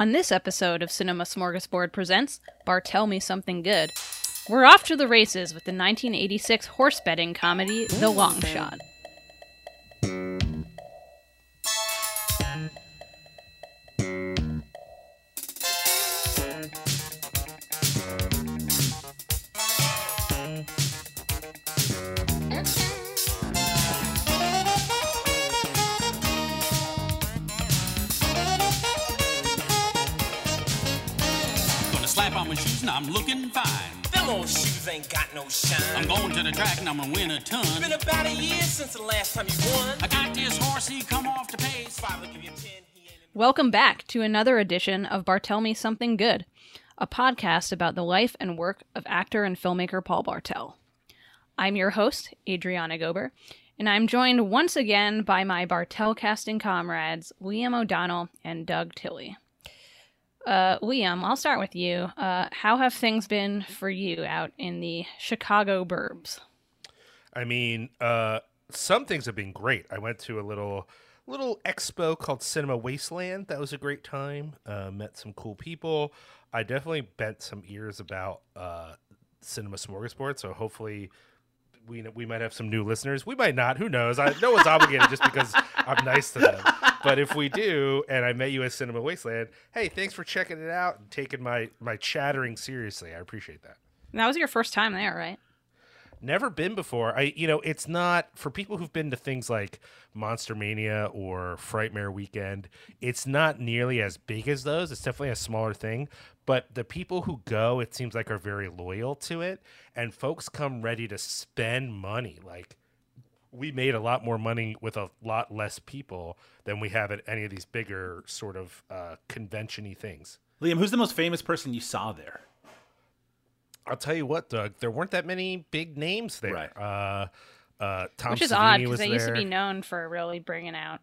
On this episode of Cinema Smorgasbord Presents Bartel Me Something Good, we're off to the races with the 1986 horse betting comedy The Long Shot. Last time you won. I got this horse, he come off the pace. Father give you ten, Welcome back to another edition of Bartel Me Something Good, a podcast about the life and work of actor and filmmaker Paul Bartel. I'm your host, Adriana Gober, and I'm joined once again by my Bartel casting comrades, Liam O'Donnell and Doug Tilley. Uh, Liam, I'll start with you. Uh, how have things been for you out in the Chicago burbs? I mean, uh, some things have been great. I went to a little little expo called Cinema Wasteland. That was a great time. Uh, met some cool people. I definitely bent some ears about uh, Cinema Smorgasbord. So hopefully. We, we might have some new listeners. We might not. Who knows? I, no one's obligated just because I'm nice to them. But if we do, and I met you at Cinema Wasteland, hey, thanks for checking it out and taking my my chattering seriously. I appreciate that. That was your first time there, right? Never been before. I you know, it's not for people who've been to things like Monster Mania or Frightmare Weekend, it's not nearly as big as those. It's definitely a smaller thing, but the people who go, it seems like are very loyal to it and folks come ready to spend money. Like we made a lot more money with a lot less people than we have at any of these bigger sort of uh, convention-y things. Liam, who's the most famous person you saw there? I'll tell you what, Doug, there weren't that many big names there. Right. Uh, uh, Tom Savini was there. Which is Savini odd because was they used to be known for really bringing out.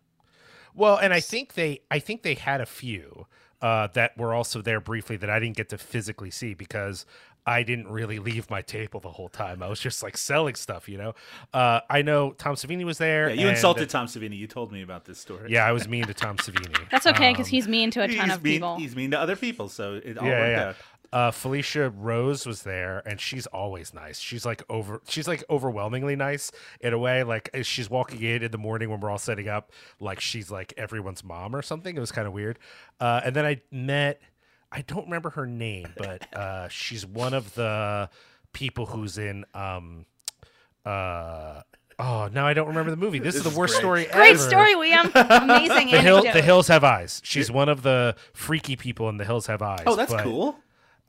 Well, and I think they, I think they had a few uh, that were also there briefly that I didn't get to physically see because I didn't really leave my table the whole time. I was just like selling stuff, you know. Uh, I know Tom Savini was there. Yeah, you and- insulted Tom Savini. You told me about this story. Yeah, I was mean to Tom Savini. That's okay because Um, he's mean to a ton of mean, people. He's mean to other people, so it all yeah, worked yeah. out. Uh, Felissa Rose was there, and she's always nice. She's like over, she's like overwhelmingly nice in a way. Like as she's walking in in the morning when we're all setting up, like she's like everyone's mom or something. It was kind of weird. Uh, and then I met, I don't remember her name, but uh, she's one of the people who's in. Um, uh, oh, now I don't remember the movie. This, is the is worst great. story ever. Great ever. story, Liam. Amazing The, hill, the Hills Have Eyes. She's one of the freaky people in The Hills Have Eyes. Oh, that's but- cool.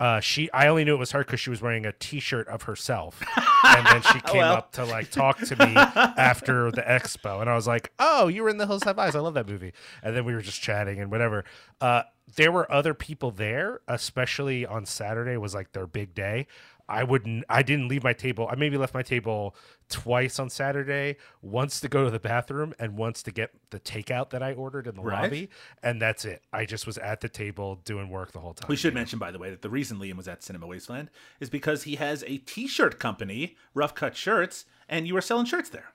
Uh, she I only knew it was her because she was wearing a T-shirt of herself, and then she came Well. up to like talk to me after the expo, and I was like, "Oh, you were in The Hills Have Eyes. I love that movie." And then we were just chatting and whatever. Uh, there were other people there, especially on Saturday was like their big day. I wouldn't. I didn't leave my table. I maybe left my table twice on Saturday. Once to go to the bathroom, and once to get the takeout that I ordered in the Right. lobby, and that's it. I just was at the table doing work the whole time. We should mention, by the way, that the reason Liam was at Cinema Wasteland is because he has a T-shirt company, Rough Cut Shirts, and you were selling shirts there.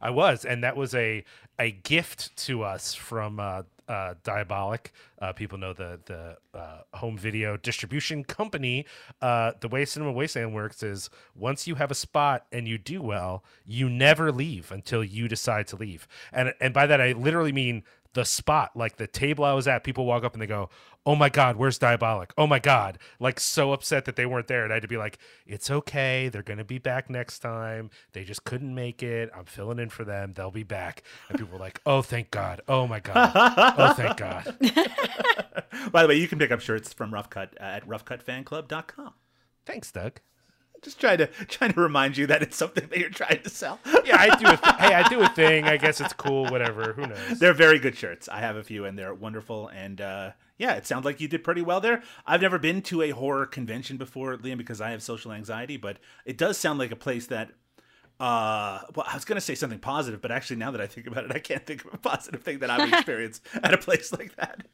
I was, and that was a a gift to us from uh, uh, Diabolik. Uh, people know the the uh, home video distribution company. Uh, the way Cinema Wasteland works is once you have a spot and you do well, you never leave until you decide to leave. And and by that I literally mean the spot, like the table I was at. People walk up and they go, "Oh my God, where's Diabolik? Oh my God!" Like so upset that they weren't there, and I had to be like, "It's okay. They're gonna be back next time. They just couldn't make it. I'm filling in for them. They'll be back." And people were like, "Oh, thank God. Oh my God. Oh, thank God." By the way, you can pick up shirts from Rough Cut uh, at roughcutfanclub.com. Thanks, Doug. Just trying to trying to remind you that it's something that you're trying to sell. Yeah, I do. A th- hey, I do a thing. I guess it's cool. Whatever. Who knows? They're very good shirts. I have a few, and they're wonderful. And uh, yeah, it sounds like you did pretty well there. I've never been to a horror convention before, Liam, because I have social anxiety. But it does sound like a place that. Uh, well, I was gonna say something positive, but actually, now that I think about it, I can't think of a positive thing that I would experience at a place like that.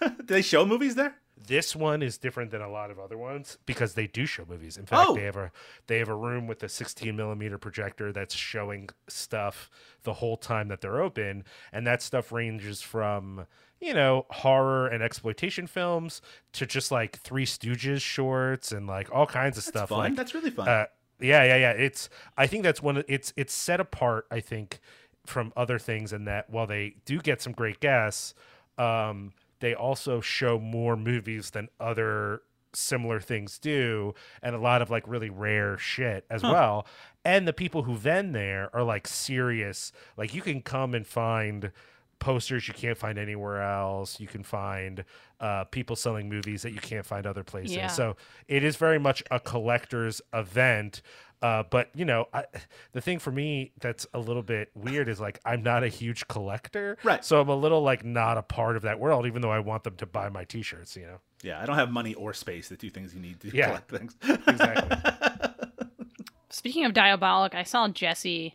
do they show movies there? This one is different than a lot of other ones because they do show movies. In fact, Oh. they have a they have a room with a 16 millimeter projector that's showing stuff the whole time that they're open, and that stuff ranges from you know horror and exploitation films to just like Three Stooges shorts and like all kinds of stuff. fun. Like That's really fun. uh, yeah, yeah, yeah. It's I think that's one. Of, it's it's set apart. I think from other things in that while they do get some great guests, um, they also show more movies than other similar things do, and a lot of like really rare shit as well. And the people who vend there are like serious. Like you can come and find posters you can't find anywhere else. You can find uh, people selling movies that you can't find other places. Yeah. So it is very much a collector's event. Uh, but you know, I, the thing for me that's a little bit weird is like I'm not a huge collector, Right. So I'm a little like not a part of that world, even though I want them to buy my T-shirts. You know, yeah, I don't have money or space, the two things you need to Yeah. collect things. exactly. Speaking of Diabolik, I saw Jesse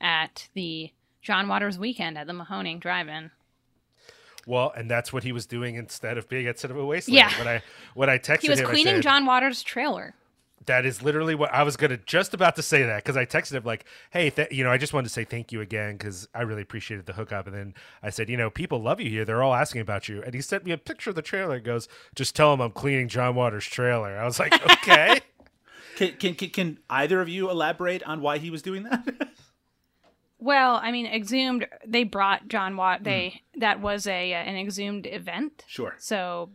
at the John Waters weekend at the Mahoning Drive-In. well, and that's what he was doing instead of being at Cinema Wasteland. Yeah. When I when I texted him, He was him, I cleaning said, John Waters' trailer. That is literally what I was gonna just about to say that because I texted him like, "Hey, th- you know, I just wanted to say thank you again because I really appreciated the hookup." And then I said, "You know, people love you here; they're all asking about you." And he sent me a picture of the trailer. and Goes, "Just tell him I'm cleaning John Waters' trailer." I was like, "Okay." Can, can can can either of you elaborate on why he was doing that? Well, I mean, exhumed. They brought John Watt. They that was a uh, an exhumed event. sure. So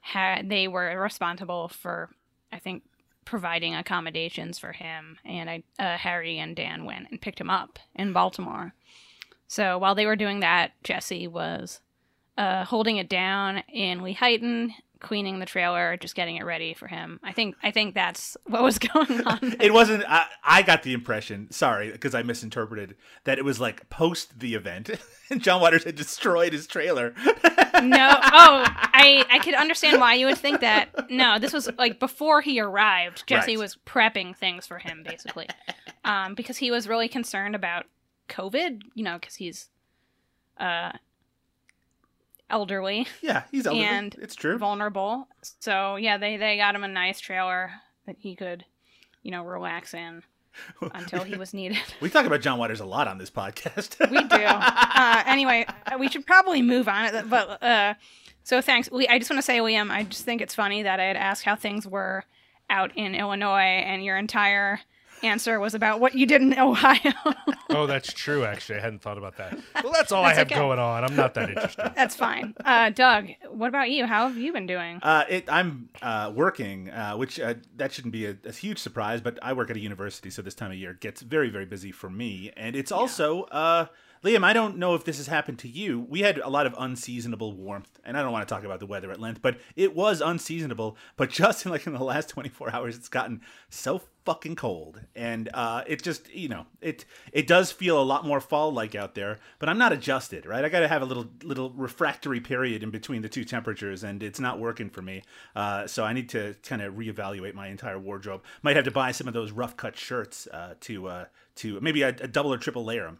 ha- they were responsible for, I think, providing accommodations for him. And I, uh, Harry and Dan went and picked him up in Baltimore. So while they were doing that, Jesse was uh, holding it down in Lehighton, cleaning the trailer, just getting it ready for him. I think I think that's what was going on. It wasn't. I, I got the impression. Sorry, because I misinterpreted that it was like post the event, and John Waters had destroyed his trailer. no, oh, I I could understand why you would think that. No, this was like before he arrived. Jesse Right. was prepping things for him basically, um, because he was really concerned about COVID. You know, because he's uh elderly, yeah, he's elderly. And it's true. vulnerable. So yeah, they they got him a nice trailer that he could, you know, relax in until he was needed. we talk about John Waters a lot on this podcast. we do. Uh, anyway, we should probably move on. But uh, so thanks. We, I just want to say, Liam, I just think it's funny that I had asked how things were out in Illinois, and your entire answer was about what you did in Ohio. oh, that's true. Actually, I hadn't thought about that. Well, that's all I have okay. going on. I'm not that interested. That's fine. Uh, Doug, what about you? How have you been doing? Uh, it, I'm uh, working, uh, which uh, that shouldn't be a, a huge surprise, but I work at a university, so this time of year gets very, very busy for me. And it's also, uh, Liam, I don't know if this has happened to you. We had a lot of unseasonable warmth, and I don't want to talk about the weather at length, but it was unseasonable. But just in like in the last 24 hours, it's gotten so fucking cold, and uh, it just, you know, it it does feel a lot more fall-like out there. But I'm not adjusted, right? I got to have a little little refractory period in between the two temperatures, and it's not working for me. Uh, so I need to kind of reevaluate my entire wardrobe. Might have to buy some of those rough cut shirts uh, to uh, to maybe a, a double or triple layer them.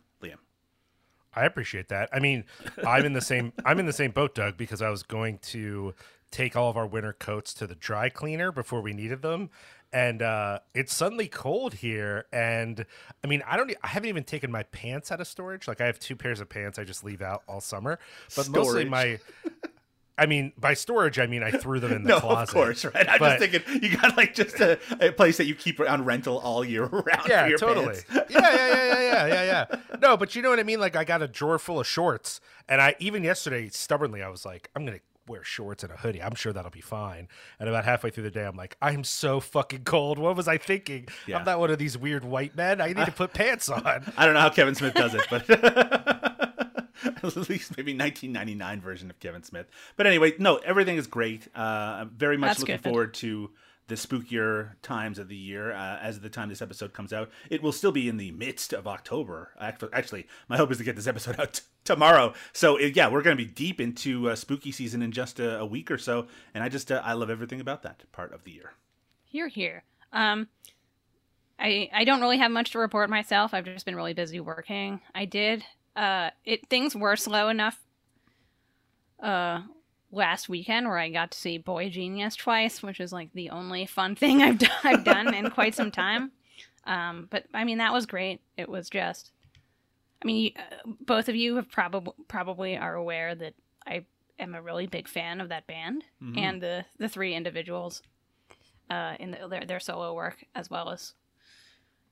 I appreciate that. I mean, I'm in the same I'm in the same boat, Doug, because I was going to take all of our winter coats to the dry cleaner before we needed them. And uh, it's suddenly cold here, and I mean, I don't. I haven't even taken my pants out of storage. Like I have two pairs of pants I just leave out all summer. But mostly my, I mean, by storage I mean I threw them in the No, closet. of course, right? I'm But- just thinking you got like just a, a place that you keep on rental all year round. Yeah, for your totally. pants. yeah, yeah, yeah, yeah, yeah, yeah, yeah. No, but you know what I mean? Like I got a drawer full of shorts, and I even yesterday stubbornly I was like, I'm gonna wear shorts and a hoodie. I'm sure that'll be fine. And about halfway through the day, I'm like, I'm so fucking cold. What was I thinking? Yeah. I'm not one of these weird white men. I need to put pants on. I don't know how Kevin Smith does it, but at least maybe 1999 version of Kevin Smith. But anyway, no, everything is great. Uh, I'm very much That's looking good. forward to the spookier times of the year. Uh, as the time this episode comes out, it will still be in the midst of October. Actually, my hope is to get this episode out t- tomorrow. So uh, yeah, we're going to be deep into uh, spooky season in just a, a week or so, and I just uh, I love everything about that part of the year. You're here. Um, I I don't really have much to report myself. I've just been really busy working. I did. Uh, it things were slow enough. Uh, last weekend where I got to see Boy Genius twice, which is like the only fun thing I've done, I've done in quite some time. Um, but I mean that was great. It was just. I mean, you- uh, both of you have probably probably are aware that I am a really big fan of that band Mhm. and the the three individuals uh, in the, their their solo work as well as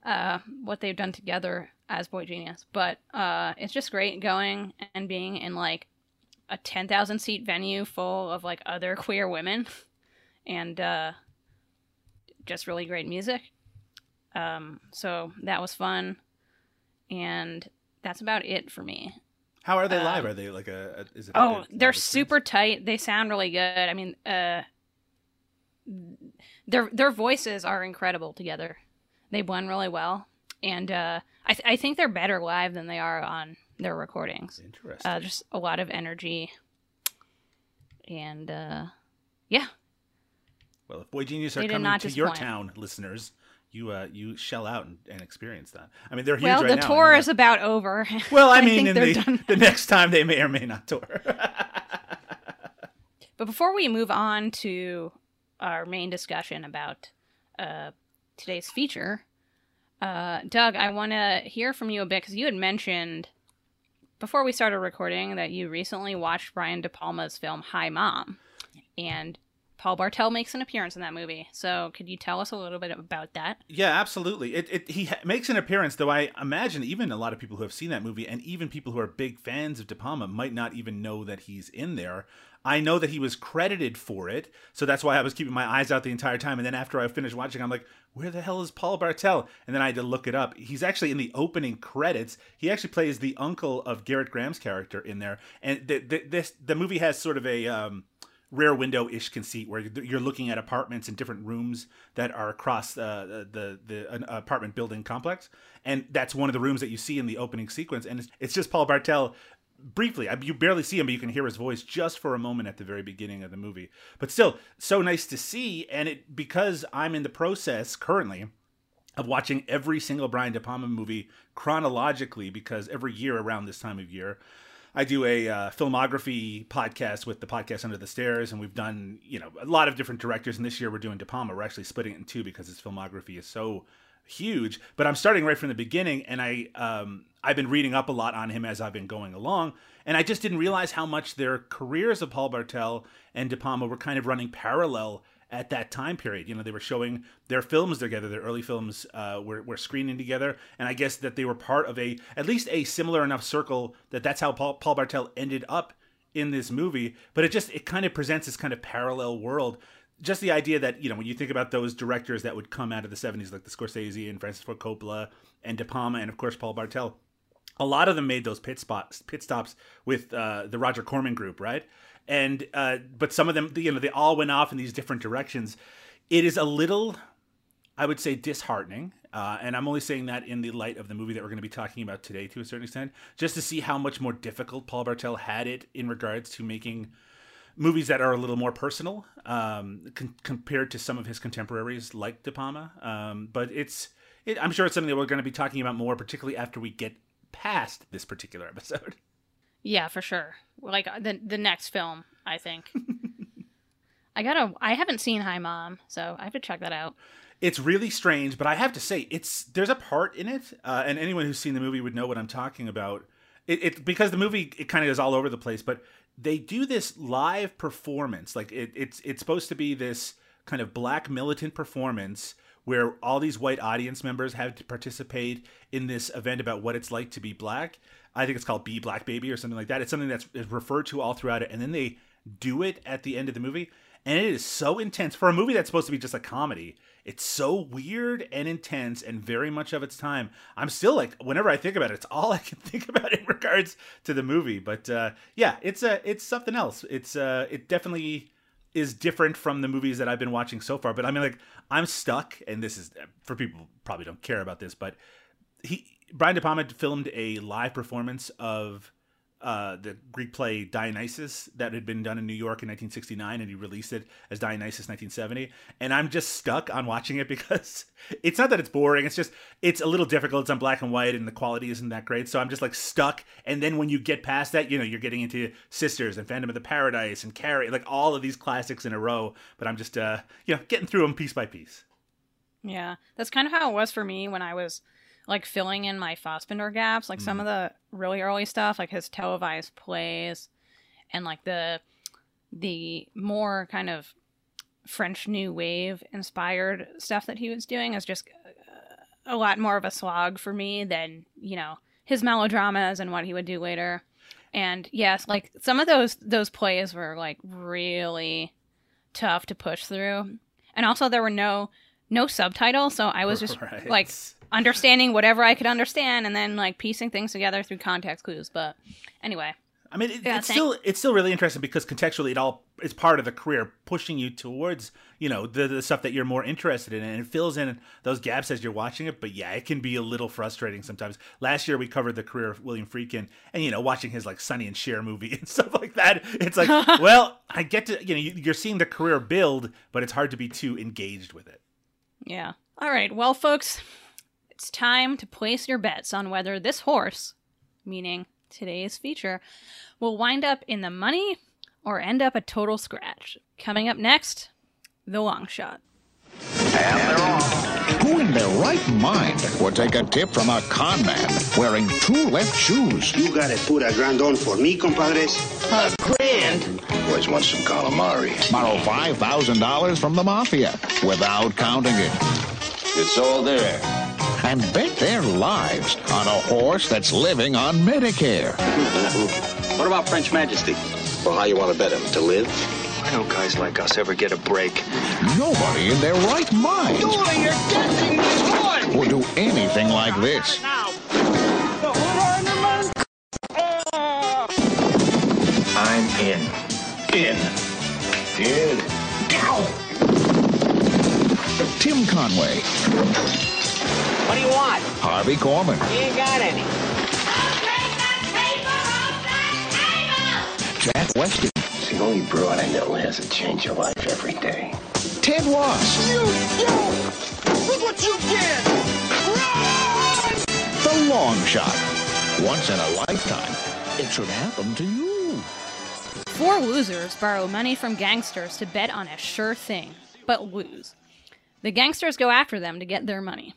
uh, what they've done together as Boy Genius. But uh, it's just great going and being in like a ten thousand seat venue full of like other queer women, and uh, just really great music. Um, so that was fun, and that's about it for me. How are they Uh, live? Are they like a? a is it? Oh, they're super tight. They sound really good. I mean, uh, their their voices are incredible together. They blend really well, and uh, I th- I think they're better live than they are on their recordings. Interesting. Uh, just a lot of energy, and uh, yeah, well, if Boy Genius are coming to your town, listeners, you uh you shell out and, and experience that. I mean, they're huge well, right the now. Tour is about over. Well, I, I mean, think in they're the, done the next time they may or may not tour. But before we move on to our main discussion about uh, today's feature, uh, Doug, I want to hear from you a bit because you had mentioned before we started recording that you recently watched Brian De Palma's film Hi Mom, and Paul Bartel makes an appearance in that movie. So, could you tell us a little bit about that? Yeah, absolutely. It, it he ha- makes an appearance, though. I imagine even a lot of people who have seen that movie, and even people who are big fans of De Palma, might not even know that he's in there. I know that he was credited for it, so that's why I was keeping my eyes out the entire time. And then after I finished watching, I'm like, "Where the hell is Paul Bartel?" And then I had to look it up. He's actually in the opening credits. He actually plays the uncle of Gerrit Graham's character in there. And the, the, this the movie has sort of a um, Rear Window ish conceit where you're looking at apartments in different rooms that are across uh, the the apartment building complex, and that's one of the rooms that you see in the opening sequence, and it's, it's just Paul Bartel. Briefly, I- you barely see him, but you can hear his voice just for a moment at the very beginning of the movie. But still, so nice to see, and it because I'm in the process currently of watching every single Brian De Palma movie chronologically because every year around this time of year, I do a uh, filmography podcast with the podcast Under the Stairs, and we've done you know a lot of different directors. And this year we're doing De Palma. We're actually splitting it in two because his filmography is so huge. But I'm starting right from the beginning, and I um, I've been reading up a lot on him as I've been going along, and I just didn't realize how much their careers of Paul Bartel and De Palma were kind of running parallel at that time period. You know, they were showing their films together, their early films uh, were, were screening together. And I guess that they were part of a, at least a similar enough circle that that's how Paul, Paul Bartel ended up in this movie. But it just, it kind of presents this kind of parallel world. Just the idea that, you know, when you think about those directors that would come out of the 70s, like the Scorsese and Francis Ford Coppola and De Palma and, of course, Paul Bartel, a lot of them made those pit spots, pit stops with uh, the Roger Corman group, right? And uh, but some of them, you know, they all went off in these different directions. It is a little, I would say, disheartening. Uh, and I'm only saying that in the light of the movie that we're going to be talking about today, to a certain extent, just to see how much more difficult Paul Bartel had it in regards to making movies that are a little more personal um, con- compared to some of his contemporaries like De Palma. Um, but it's, it, I'm sure it's something that we're going to be talking about more, particularly after we get past this particular episode. Yeah, for sure. Like uh, the the next film, I think. I gotta. I haven't seen Hi Mom, so I have to check that out. It's really strange, but I have to say, it's there's a part in it, uh, and anyone who's seen the movie would know what I'm talking about. It, it because the movie it kind of is all over the place, but they do this live performance. Like it, it's it's supposed to be this kind of black militant performance where all these white audience members have to participate in this event about what it's like to be black. I think it's called Be Black Baby or something like that. It's something that's referred to all throughout it, and then they do it at the end of the movie, and it is so intense for a movie that's supposed to be just a comedy. It's so weird and intense and very much of its time. I'm still like, whenever I think about it, it's all I can think about in regards to the movie. But uh, yeah, it's a it's something else. It's uh, it definitely is different from the movies that I've been watching so far. But I mean, like, I'm stuck, and this is for people probably don't care about this, but he Brian De Palma filmed a live performance of uh, the Greek play Dionysus that had been done in New York in 1969, and he released it as Dionysus 1970. And I'm just stuck on watching it because it's not that it's boring; it's just it's a little difficult. It's on black and white, and the quality isn't that great. So I'm just like stuck. And then when you get past that, you know, you're getting into Sisters and Phantom of the Paradise and Carrie, like all of these classics in a row. But I'm just uh, you know getting through them piece by piece. Yeah, that's kind of how it was for me when I was like filling in my Fassbinder gaps, like some of the really early stuff, like his televised plays, and like the the more kind of French New Wave inspired stuff that he was doing is just uh, a lot more of a slog for me than you know his melodramas and what he would do later. And yes, like some of those those plays were like really tough to push through, and also there were no no subtitles, so I was just Right. like understanding whatever I could understand, and then like piecing things together through context clues. But anyway, I mean, it, Yeah, it's thank- still it's still really interesting because contextually, it all is part of the career, pushing you towards you know the, the stuff that you're more interested in, and it fills in those gaps as you're watching it. But yeah, it can be a little frustrating sometimes. Last year we covered the career of William Friedkin, and you know, watching his like Sonny and Cher movie and stuff like that. It's like, well, I get to you know you're seeing the career build, but it's hard to be too engaged with it. yeah. All right, well, folks, it's time to place your bets on whether this horse, meaning today's feature, will wind up in the money or end up a total scratch. Coming up next, the long shot. Who in their right mind would take a tip from a con man wearing two left shoes? You gotta put a grand on for me, compadres. A grand? Boys want some calamari. Borrow $5,000 from the mafia without counting it. It's all there. And bet their lives on a horse that's living on Medicare. What about French Majesty? Well, how you want to bet him? To live? Why don't guys like us ever get a break? Nobody in their right mind you're getting this horse! would do anything like this. I'm in. In. In. Tim Conway, What do you want? Harvey Korman, You ain't got any. Jack Weston, It's the only broad I know who has a change of life every day. Ted Wass, You, you! Look what you did! Run! The Long Shot. Once in a lifetime, it should happen to you. Four losers borrow money from gangsters to bet on a sure thing, but lose. The gangsters go after them to get their money.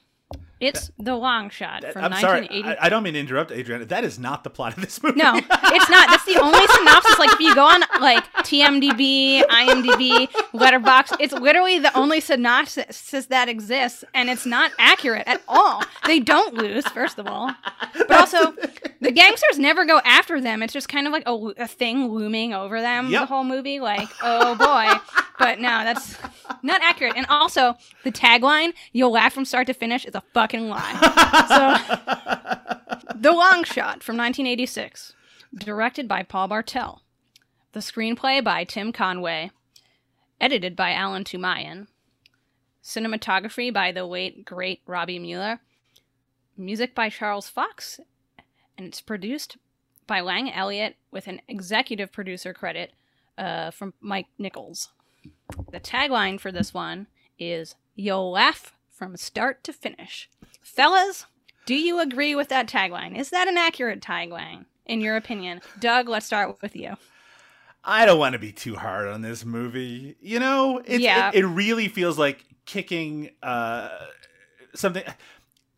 It's the long shot from I'm sorry, 1980. I, I don't mean to interrupt, Adriana. That is not the plot of this movie. No, it's not. That's the only synopsis. Like if you go on like TMDB, IMDb, Letterboxd, it's literally the only synopsis that exists, and it's not accurate at all. They don't lose, first of all, but also the gangsters never go after them. It's just kind of like a, a thing looming over them the whole movie. Like, oh boy, but no, that's not accurate. And also the tagline, "You'll laugh from start to finish," is a fucking lie. So. The Long Shot from 1986, directed by Paul Bartel. The screenplay by Tim Conway, edited by Alan Toomayan. Cinematography by the late great Robby Müller. Music by Charles Fox, and it's produced by Lang Elliott with an executive producer credit uh, from Mike Nichols. The tagline for this one is You'll laugh from start to finish. Fellas, do you agree with that tagline? Is that an accurate tagline, in your opinion? Doug, let's start with you. I don't want to be too hard on this movie. You know, it's, Yeah. it, it really feels like kicking uh, something.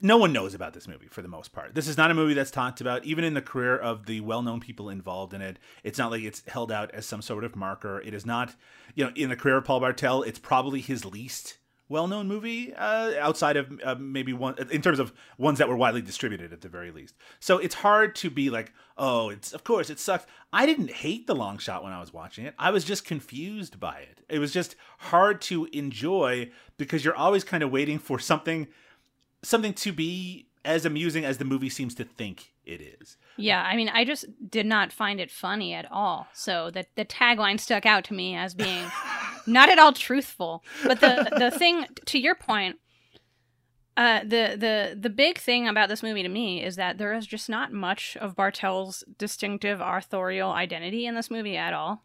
No one knows about this movie for the most part. This is not a movie that's talked about, even in the career of the well-known people involved in it. It's not like it's held out as some sort of marker. It is not, you know, in the career of Paul Bartel, it's probably his least well-known movie uh, outside of uh, maybe one in terms of ones that were widely distributed at the very least. So it's hard to be like, oh, it's of course it sucks. I didn't hate the long shot when I was watching it. I was just confused by it. It was just hard to enjoy because you're always kind of waiting for something something to be as amusing as the movie seems to think it is. Yeah, I mean, I just did not find it funny at all. So that the tagline stuck out to me as being not at all truthful. But the the thing to your point, uh, the the the big thing about this movie to me is that there is just not much of Bartel's distinctive authorial identity in this movie at all.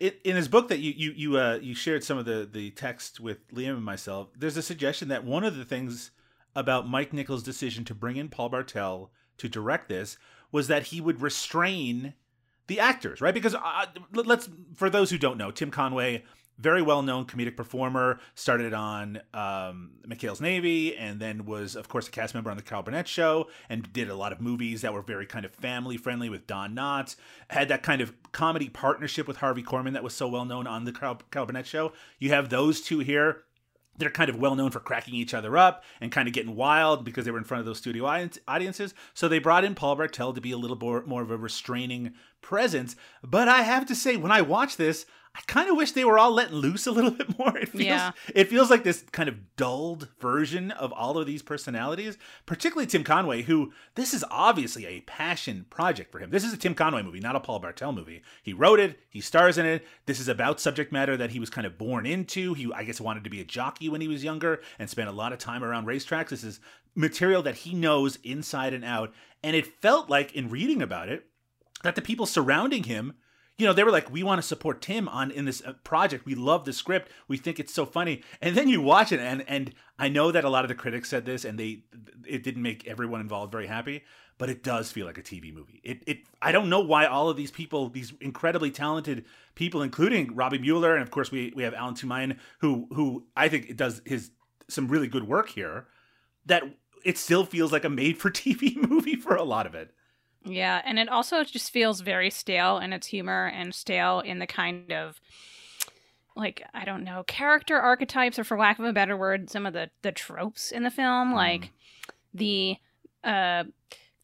It, in his book that you you you uh, you shared some of the the text with Liam and myself, there's a suggestion that one of the things about Mike Nichols' decision to bring in Paul Bartel to direct this was that he would restrain the actors, right? Because uh, let's for those who don't know, Tim Conway very well known comedic performer. Started on um, McHale's Navy, and then was, of course, a cast member on the Carol Burnett Show, and did a lot of movies that were very kind of family friendly with Don Knotts. Had that kind of comedy partnership with Harvey Korman that was so well known on the Carol, Burnett Show. You have those two here they're kind of well known for cracking each other up and kind of getting wild because they were in front of those studio audiences. So they brought in Paul Bartel to be a little more, more of a restraining presence. But I have to say, when I watch this, I kind of wish they were all letting loose a little bit more. It feels Yeah. it feels like this kind of dulled version of all of these personalities, particularly Tim Conway, who this is obviously a passion project for him. This is a Tim Conway movie, not a Paul Bartel movie. He wrote it, he stars in it. This is about subject matter that he was kind of born into. He I guess wanted to be a jockey when he was younger and spent a lot of time around racetracks. This is material that he knows inside and out. And it felt like in reading about it that the people surrounding him you know they were like we want to support tim on in this uh, project. We love the script. We think it's so funny. And then you watch it and and i know that a lot of the critics said this and they it didn't make everyone involved very happy but it does feel like a tv movie. It it i don't know why all of these people these incredibly talented people including robby müller and of course we we have alan toomayan who who i think does his some really good work here that it still feels like a made for tv movie for a lot of it Yeah, and it also just feels very stale in its humor and stale in the kind of like I don't know character archetypes or for lack of a better word some of the the tropes in the film. Like the uh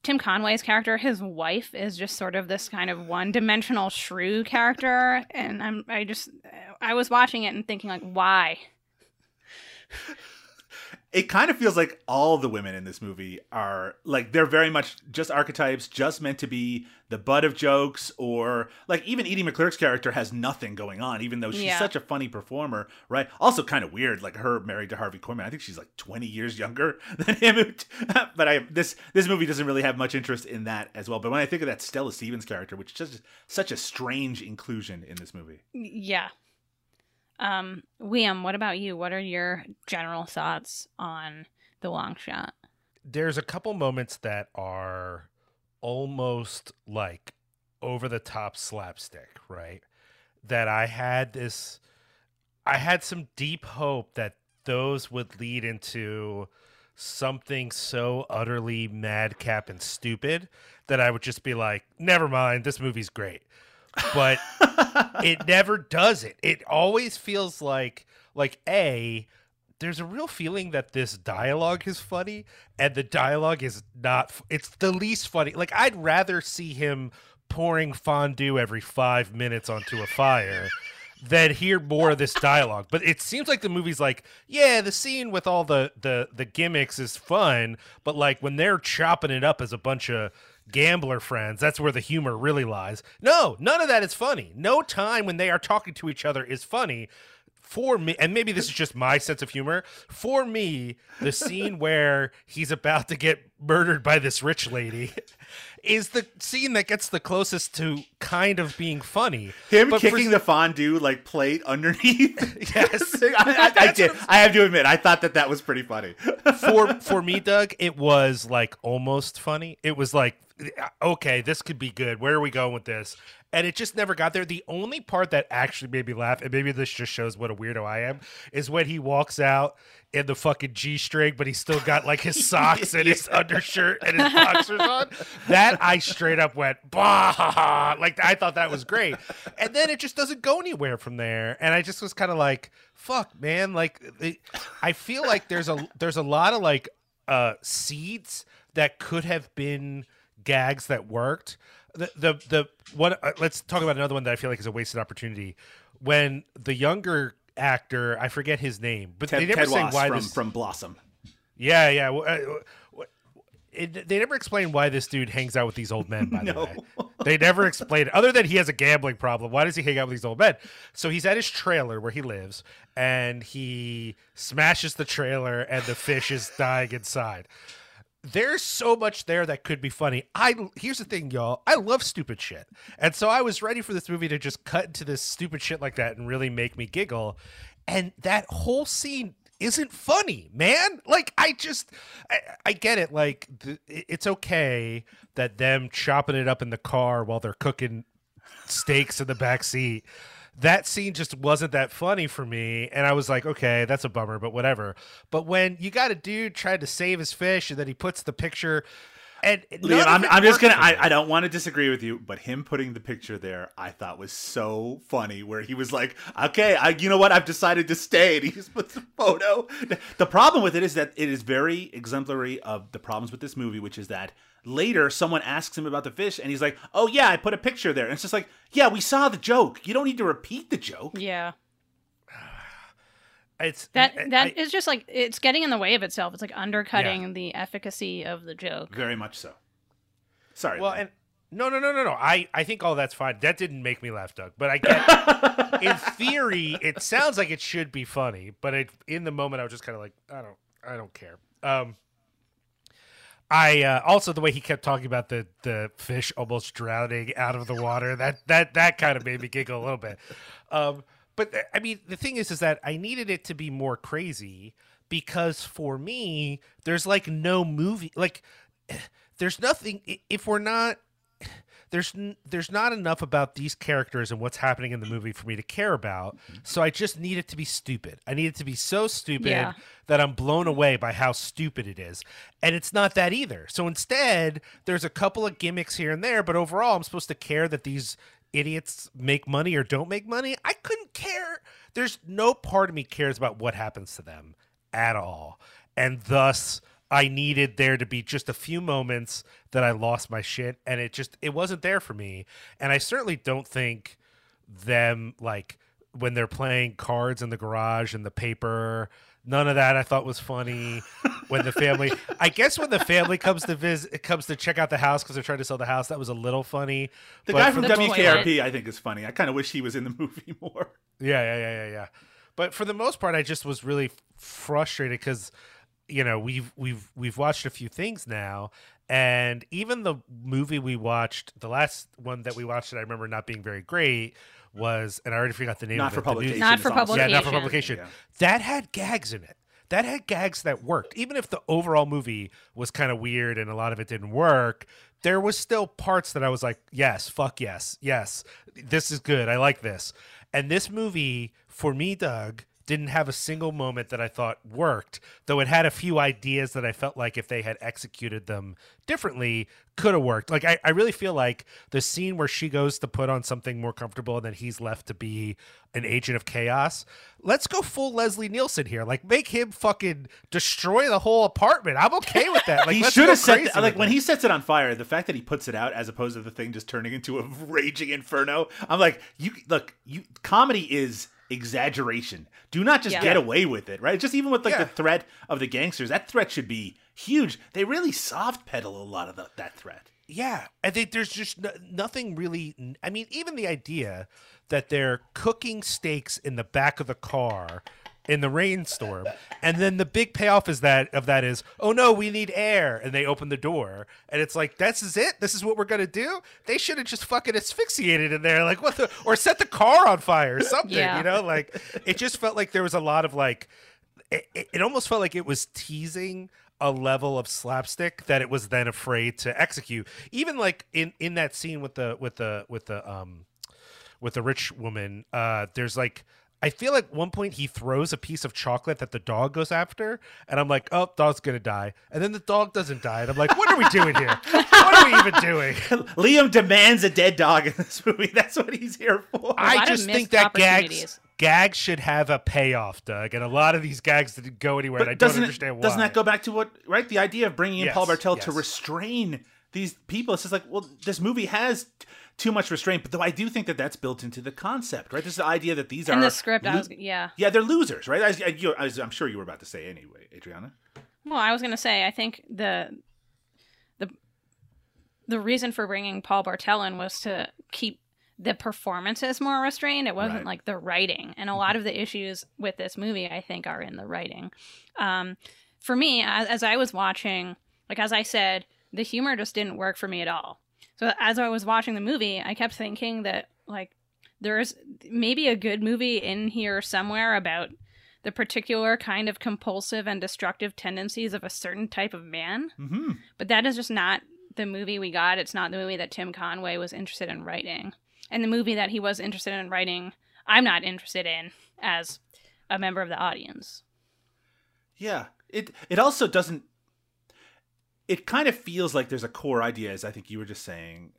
Tim Conway's character his wife is just sort of this kind of one-dimensional shrew character and I'm I just I was watching it and thinking like why it kind of feels like all the women in this movie are like they're very much just archetypes, just meant to be the butt of jokes, or like even Edie McClurg's character has nothing going on, even though she's Yeah. such a funny performer, right? Also, kind of weird, like her married to Harvey Korman. I think she's like twenty years younger than him. but I this this movie doesn't really have much interest in that as well. But when I think of that Stella Stevens character, which is just such a strange inclusion in this movie. Yeah. Um, Liam, what about you? What are your general thoughts on the long shot? there's a couple moments that are almost like over the top slapstick, right? That I had this I had some deep hope that those would lead into something so utterly madcap and stupid that I would just be like, never mind, this movie's great. But it never does it. It always feels like like a there's a real feeling that this dialogue is funny and the dialogue is not it's the least funny like i'd rather see him pouring fondue every five minutes onto a fire than hear more of this dialogue but it seems like the movie's like yeah the scene with all the the the gimmicks is fun but like when they're chopping it up as a bunch of gambler friends that's where the humor really lies no none of that is funny no time when they are talking to each other is funny for me, and maybe this is just my sense of humor. For me, the scene where he's about to get murdered by this rich lady is the scene that gets the closest to kind of being funny. Him But for- kicking the fondue like plate underneath. Yes. I, I, I did. I have to admit, I thought that that was pretty funny. for for me, Doug, it was like almost funny. It was like, okay, this could be good. Where are we going with this? And it just never got there. The only part that actually made me laugh, and maybe this just shows what a weirdo I am, is when he walks out in the fucking G string, but he's still got like his socks and his undershirt and his boxers on. That I straight up went, bah! Like I thought that was great. And then it just doesn't go anywhere from there. And I just was kind of like, fuck, man. Like it, I feel like there's a there's a lot of like uh seeds that could have been gags that worked. The the the uh, let's talk about another one that I feel like is a wasted opportunity. When the younger actor, I forget his name, but they never Ted say Wass why from, this from Blossom. yeah, yeah. Well, uh, It, they never explain why this dude hangs out with these old men. By the way, they never explain it. Other than he has a gambling problem, why does he hang out with these old men? So he's at his trailer where he lives, and he smashes the trailer, and the fish is dying inside. There's so much there that could be funny. I here's the thing, y'all. I love stupid shit, and so I was ready for this movie to just cut into this stupid shit like that and really make me giggle. And that whole scene isn't funny, man. Like I just, I, I get it. Like it's okay that them chopping it up in the car while they're cooking steaks in the back seat. That scene just wasn't that funny for me. And I was like, okay, that's a bummer, but whatever. But when you got a dude trying to save his fish and then he puts the picture and none Liam, I'm, I'm just gonna. I, I don't want to disagree with you, but him putting the picture there, I thought was so funny. Where he was like, "Okay, I, you know what? I've decided to stay," and he just puts the photo. The problem with it is that it is very exemplary of the problems with this movie, which is that later someone asks him about the fish, and he's like, "Oh yeah, I put a picture there," and it's just like, "Yeah, we saw the joke. You don't need to repeat the joke." Yeah. It's That I- that I- is just like it's getting in the way of itself. It's like undercutting the efficacy of the joke. Very much so. Sorry. Well, Liam. and no, no, no, no, no. I, I think all that's fine. That didn't make me laugh, Doug. But I get, in theory, it sounds like it should be funny. But it, in the moment, I was just kind of like, I don't, I don't care. Um, I uh, also the way he kept talking about the the fish almost drowning out of the water. That that that kind of made me giggle a little bit. Um, but uh, I mean, the thing is, is that I needed it to be more crazy because for me, there's like no movie like there's nothing if we're not there's there's not enough about these characters and what's happening in the movie for me to care about. So I just need it to be stupid. I need it to be so stupid Yeah. that I'm blown away by how stupid it is. And it's not that either. So instead, there's a couple of gimmicks here and there, but overall I'm supposed to care that these idiots make money or don't make money. I couldn't care. There's no part of me cares about what happens to them at all. And thus I needed there to be just a few moments that I lost my shit and it just it wasn't there for me. And I certainly don't think them like when they're playing cards in the garage and the paper none of that I thought was funny when the family I guess when the family comes to visit comes to check out the house cuz they're trying to sell the house that was a little funny. the But guy from the WKRP, I think, is funny. I kind of wish he was in the movie more. Yeah, yeah, yeah, yeah, yeah. But for the most part, I just was really frustrated because, you know, we've we've we've watched a few things now, and even the movie we watched, the last one that we watched that I remember not being very great was, and I already forgot the name. Not of for it, the new- publication. Not for is awesome. Yeah, not for Publication. publication. Yeah. That had gags in it. That had gags that worked. Even if the overall movie was kind of weird and a lot of it didn't work, there was still parts that I was like, yes, fuck yes, yes, this is good. I like this. And this movie, for me, Doug, didn't have a single moment that I thought worked, though it had a few ideas that I felt like if they had executed them differently, could have worked. Like, I, I really feel like the scene where she goes to put on something more comfortable and then he's left to be an agent of chaos. Let's go full Leslie Nielsen here. Like, make him fucking destroy the whole apartment. I'm okay with that. Like, he should have set like when he sets it on fire. The fact that he puts it out as opposed to the thing just turning into a raging inferno. I'm like, you look, you comedy is exaggeration. Do not just Yeah. get away with it, right? Just even with like Yeah. the threat of the gangsters, that threat should be huge. They really soft pedal a lot of the, that threat. Yeah, I think there's just no, nothing really. I mean, even the idea that they're cooking steaks in the back of the car in the rainstorm, and then the big payoff is that of that is, oh no, we need air, and they open the door, and it's like, this is it. This is what we're gonna do. They should have just fucking asphyxiated in there, like what the, or set the car on fire, or something. Yeah. You know, like it just felt like there was a lot of like it, it- it almost felt like it was teasing a level of slapstick that it was then afraid to execute even like in in that scene with the with the with the um with the rich woman uh there's like I feel like one point he throws a piece of chocolate that the dog goes after, and I'm like, "Oh, dog's gonna die," and then the dog doesn't die, and I'm like, "What are we doing here? What are we even doing?" Liam demands a dead dog in this movie. That's what he's here for. I just think that gags opportunities. gags should have a payoff, Doug, and a lot of these gags didn't go anywhere, and I But don't doesn't understand it, why. doesn't that go back to what right the idea of bringing in Paul Yes, Bartel to restrain these people? It's just like well, this movie has t- too much restraint, but though I do think that that's built into the concept, right? This is the idea that these In are the script, I was yeah. yeah, they're losers, right? As, as you- as I'm sure you were about to say anyway, Adriana. Well, I was gonna say I think the the the reason for bringing Paul Bartel in was to keep the performances more restrained. It wasn't Right. like the writing, and a lot of the issues with this movie, I think, are in the writing. Um, for me, as, as I was watching, like as I said, the humor just didn't work for me at all. So as I was watching the movie, I kept thinking that like there's maybe a good movie in here somewhere about the particular kind of compulsive and destructive tendencies of a certain type of man. Mm-hmm. But that is just not the movie we got. It's not the movie that Tim Conway was interested in writing. And the movie that he was interested in writing, I'm not interested in as a member of the audience. Yeah. It it also doesn't it kind of feels like there's a core idea as I think you were just saying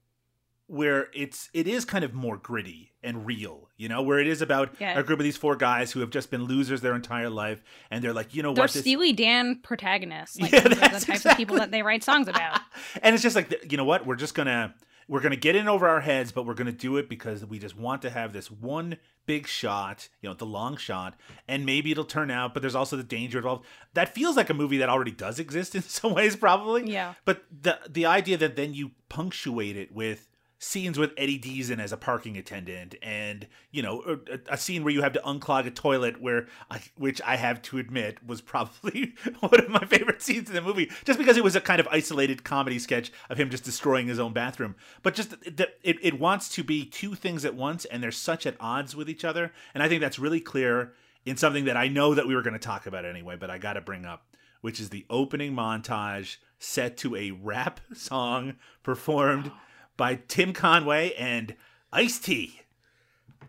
where it's it is kind of more gritty and real, you know, where it is about Yeah. a group of these four guys who have just been losers their entire life and they're like, you know They're what this Steely Dan protagonists. Like Yeah, the types of people that they write songs about. and it's just like you know what we're just gonna we're gonna get in over our heads but we're gonna do it because we just want to have this one big shot you know the long shot and maybe it'll turn out but there's also the danger involved that feels like a movie that already does exist in some ways probably Yeah. but the the idea that then you punctuate it with scenes with Eddie Deezen as a parking attendant, and you know er, a, a scene where you have to unclog a toilet, where I, which I have to admit was probably one of my favorite scenes in the movie, just because it was a kind of isolated comedy sketch of him just destroying his own bathroom. But just it, it wants to be two things at once, and they're such at odds with each other, and I think that's really clear in something that I know that we were going to talk about anyway, but I got to bring up which is the opening montage set to a rap song performed by Tim Conway and Ice T.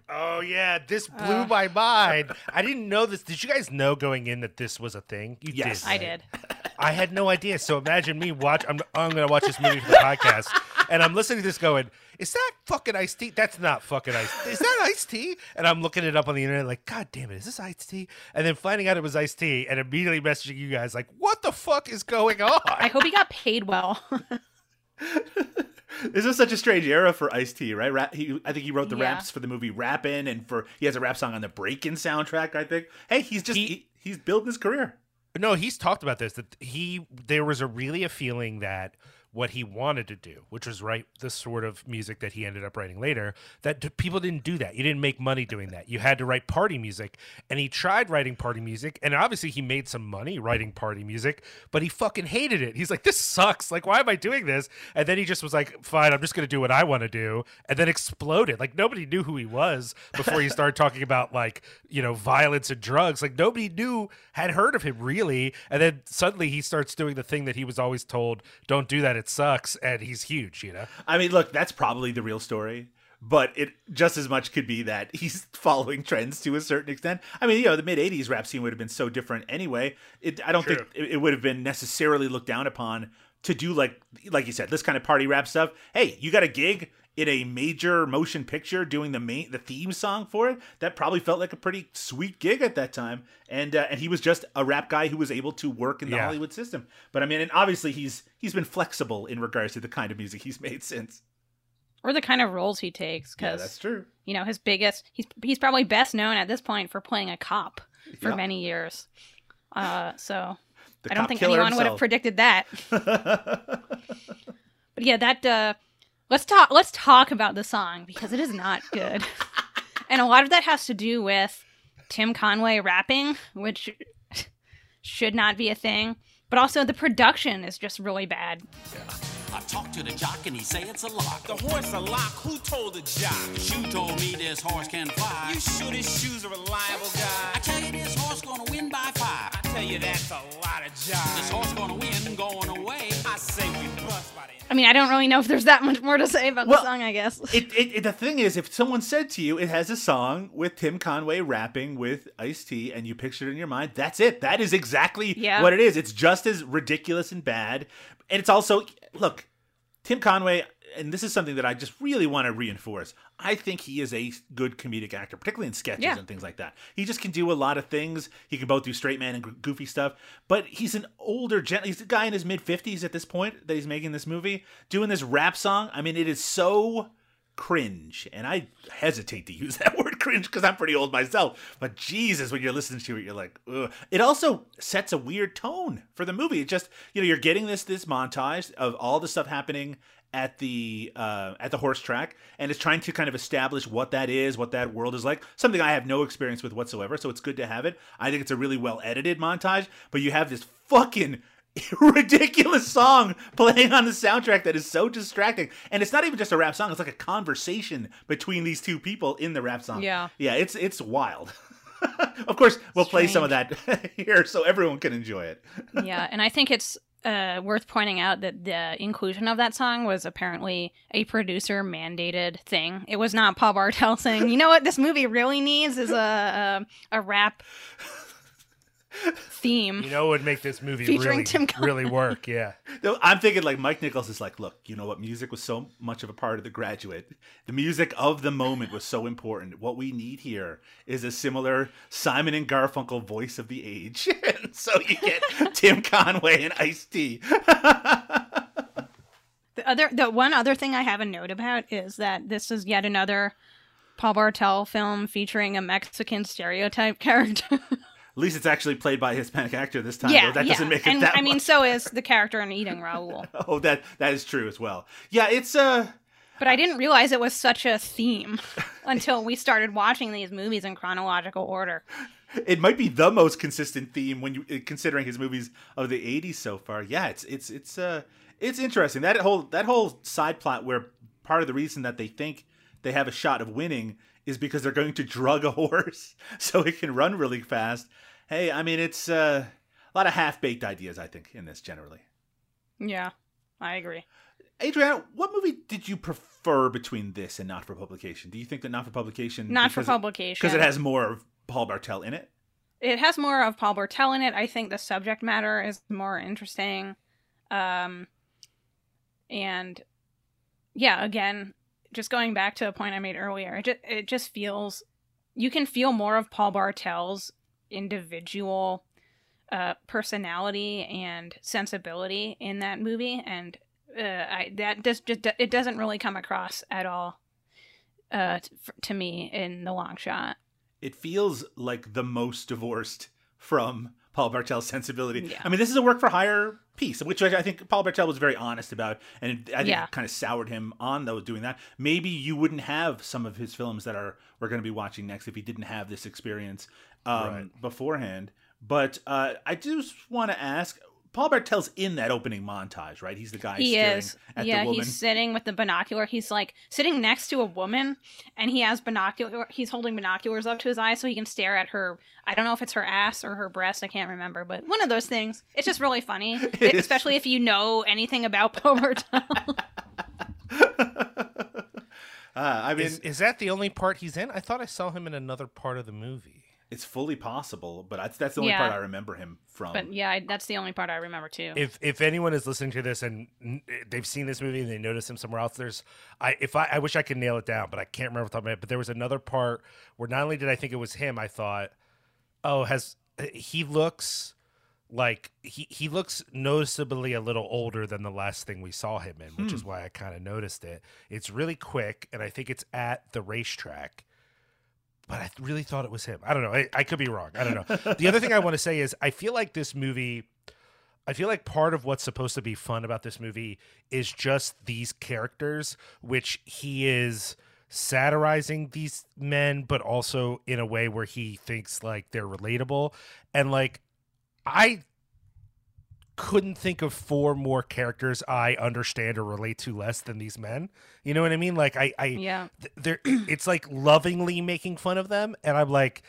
Oh yeah, this blew Uh. my mind. I didn't know this. Did you guys know going in that this was a thing? You Yes. did. I did. I had no idea. So imagine me watch. I'm I'm gonna watch this movie for the podcast, and I'm listening to this going, "Is that fucking Ice T? That's not fucking Ice. Is that Ice T? And I'm looking it up on the internet, like, "God damn it, is this Ice T? And then finding out it was Ice T, and immediately messaging you guys, like, "What the fuck is going on?" I hope he got paid well. This is such a strange era for Ice T, right? Rap, he, I think he wrote the Yeah. raps for the movie Rappin', and for he has a rap song on the Breakin' soundtrack. I think. Hey, he's just He- he, he's building his career. No, he's talked about this that he there was a really a feeling that what he wanted to do, which was write the sort of music that he ended up writing later, that people didn't do that. You didn't make money doing that. You had to write party music, and he tried writing party music, and obviously he made some money writing party music, but he fucking hated it. He's like, "This sucks. Like, why am I doing this?" And then he just was like, "Fine, I'm just gonna do what I want to do," and then exploded. Like nobody knew who he was before he started talking about like you know violence and drugs. Like nobody knew had heard of him really, and then suddenly he starts doing the thing that he was always told, "Don't do that. It sucks." And he's huge, you know. I mean, look, that's probably the real story, but it just as much could be that he's following trends to a certain extent. I mean, you know, the mid '80s rap scene would have been so different anyway. It, I don't True. think it, it would have been necessarily looked down upon to do like, like you said, this kind of party rap stuff. Hey, you got a gig in a major motion picture doing the main the theme song for it. That probably felt like a pretty sweet gig at that time. And uh, and he was just a rap guy who was able to work in the Yeah. Hollywood system. But I mean, and obviously he's he's been flexible in regards to the kind of music he's made since. or the kind of roles he takes. Yeah, Because, that's true. you know, his biggest, he's, he's probably best known at this point for playing a cop for Yeah. many years. Uh, so The I don't think killer anyone would have predicted that. But yeah, that uh let's talk let's talk about the song because it is not good. and a lot of that has to do with Tim Conway rapping, which should not be a thing. But also the production is just really bad. I talked to the jock and he say it's a lock. The horse a lock. Who told the jock? You told me this horse can fly. You sure this shoe's a reliable guy? I tell you this horse gonna win by five. I tell you that's a lot of This horse gonna win going away. I say we bust by the. I mean, I don't really know if there's that much more to say about Well, the song, I guess. It, it, it- the thing is, if someone said to you, it has a song with Tim Conway rapping with Ice T, and you picture it in your mind, that's it. That is exactly Yeah. what it is. It's just as ridiculous and bad. And it's also, look, Tim Conway, and this is something that I just really want to reinforce. I think he is a good comedic actor, particularly in sketches Yeah. and things like that. He just can do a lot of things. He can both do straight man and goofy stuff. But he's an older, gen- he's a guy in his mid 50s at this point that he's making this movie, doing this rap song. I mean, it is so cringe. And I hesitate to use that word cringe because I'm pretty old myself. But Jesus, when you're listening to it, you're like, Ugh. it also sets a weird tone for the movie. It just, you know, you're getting this this montage of all the stuff happening at the uh, at the horse track, and it's trying to kind of establish what that is, what that world is like. Something I have no experience with whatsoever, so it's good to have it. I think it's a really well edited montage, but you have this fucking ridiculous song playing on the soundtrack that is so distracting. And it's not even just a rap song, it's like a conversation between these two people in the rap song. Yeah. Yeah, it's it's wild. of course, we'll play some of that here so everyone can enjoy it. yeah, and I think it's uh, worth pointing out that the inclusion of that song was apparently a producer mandated thing. It was not Paul Bartel saying, "You know what this movie really needs is a a, a rap theme." You know, what would make this movie Featuring really, Tim Conway. really work. Yeah. No, I'm thinking like Mike Nichols is like, look, you know what? Music was so much of a part of The Graduate. The music of the moment was so important. What we need here is a similar Simon and Garfunkel voice of the age. and so you get Tim Conway and Ice T. The other, the one other thing I have a note about is that this is yet another Paul Bartel film featuring a Mexican stereotype character. At least it's actually played by a Hispanic actor this time. yeah, though. that yeah. doesn't make it and that I mean, so is the character in Eating Raoul. Oh, that that is true as well. Yeah, it's uh But I didn't realize it was such a theme until we started watching these movies in chronological order. it might be the most consistent theme when you considering his movies of the 80s so far. Yeah, it's it's it's uh it's interesting. That whole that whole side plot where part of the reason that they think they have a shot of winning is because they're going to drug a horse so it can run really fast. Hey, I mean it's uh, a lot of half-baked ideas I think in this generally. Yeah, I agree. Adriana, what movie did you prefer between this and Not for Publication? Do you think that Not for Publication Not for because it- publication. because it has more of Paul Bartel in it? it has more of Paul Bartel in it. I think the subject matter is more interesting. Um, and yeah, again, just going back to a point I made earlier, it just, it just feels you can feel more of Paul Bartel's individual uh, personality and sensibility in that movie, and uh, I that just just it doesn't really come across at all uh, to me in the long shot. it feels like the most divorced from Paul Bartel's sensibility. Yeah. I mean, this is a work for hire piece, which I think Paul Bartel was very honest about, and I think Yeah. it kind of soured him on though doing that. Maybe you wouldn't have some of his films that are we're going to be watching next if he didn't have this experience um, Right. beforehand. But uh, I just want to ask. Paul Bartel's in that opening montage, right? He's the guy he staring is at yeah the woman. he's sitting with the binocular he's like sitting next to a woman and he has binocular he's holding binoculars up to his eyes so he can stare at her i don't know if it's her ass or her breast i can't remember but one of those things it's just really funny is. especially if you know anything about Paul Bartel. Uh, I mean, Is, is that the only part he's in? I thought I saw him in another part of the movie. It's fully possible, but that's, that's the only Yeah. part I remember him from. but yeah I, that's the only part i remember too If if anyone is listening to this and they've seen this movie and they notice him somewhere else, there's I if I I wish I could nail it down, but I can't remember off the top of my head. But there was another part where not only did I think it was him, I thought, oh, has he looks like he he looks noticeably a little older than the last thing we saw him in, which is hmm. why I kind of noticed it. It's really quick, and I think it's at the racetrack. But I really thought it was him. I don't know. I, I could be wrong. I don't know. the other thing I want to say is I feel like this movie. I feel like part of what's supposed to be fun about this movie is just these characters, which he is satirizing these men, but also in a way where he thinks like they're relatable. And like, I couldn't think of four more characters I understand or relate to less than these men. You know what I mean? Like, I, I, yeah. th- they're it's like lovingly making fun of them and i'm like